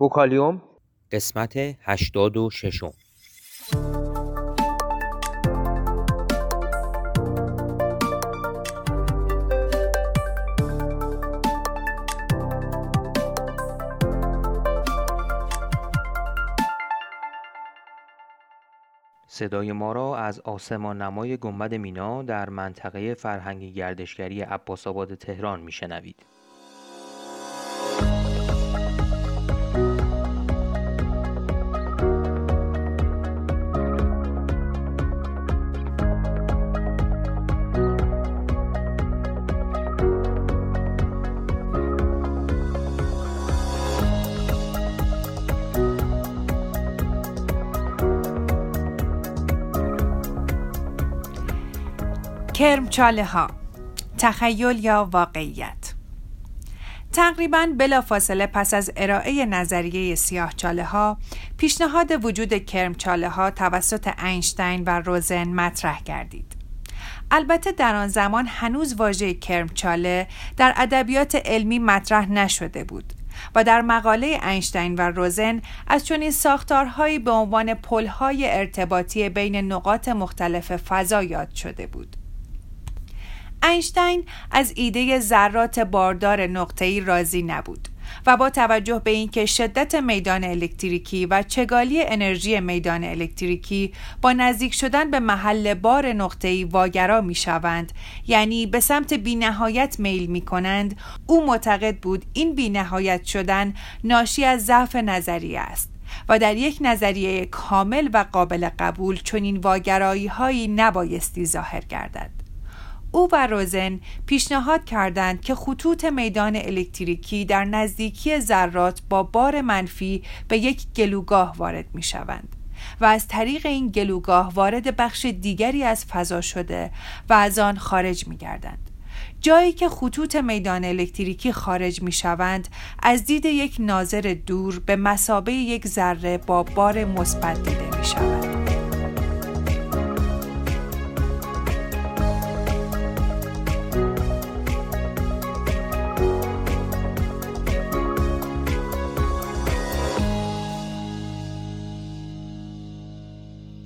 بوکالیوم قسمت هشتاد و ششم صدای ما را از آسمان نمای گنبد مینا در منطقه فرهنگی گردشگری عباس آباد تهران میشنوید. کرمچاله ها تخیل یا واقعیت. تقریبا بلافاصله پس از ارائه نظریه سیاه چاله ها پیشنهاد وجود کرمچاله ها توسط اینشتین و روزن مطرح گردید البته در آن زمان هنوز واژه کرمچاله در ادبیات علمی مطرح نشده بود و در مقاله اینشتین و روزن از چنین ساختارهایی به عنوان پلهای ارتباطی بین نقاط مختلف فضا یاد شده بود. اینشتین از ایده ذرات باردار نقطه‌ای راضی نبود و با توجه به اینکه شدت میدان الکتریکی و چگالی انرژی میدان الکتریکی با نزدیک شدن به محل بار نقطه‌ای واگرا می‌شوند یعنی به سمت بینهایت میل می کنند او معتقد بود این بینهایت شدن ناشی از ضعف نظریه است و در یک نظریه کامل و قابل قبول چنین واگرایی هایی نبایستی ظاهر گردد. او و روزن پیشنهاد کردند که خطوط میدان الکتریکی در نزدیکی ذرات با بار منفی به یک گلوگاه وارد می شوند و از طریق این گلوگاه وارد بخش دیگری از فضا شده و از آن خارج می گردند. جایی که خطوط میدان الکتریکی خارج می شوند از دید یک ناظر دور به مسابه یک ذره با بار مثبت دیده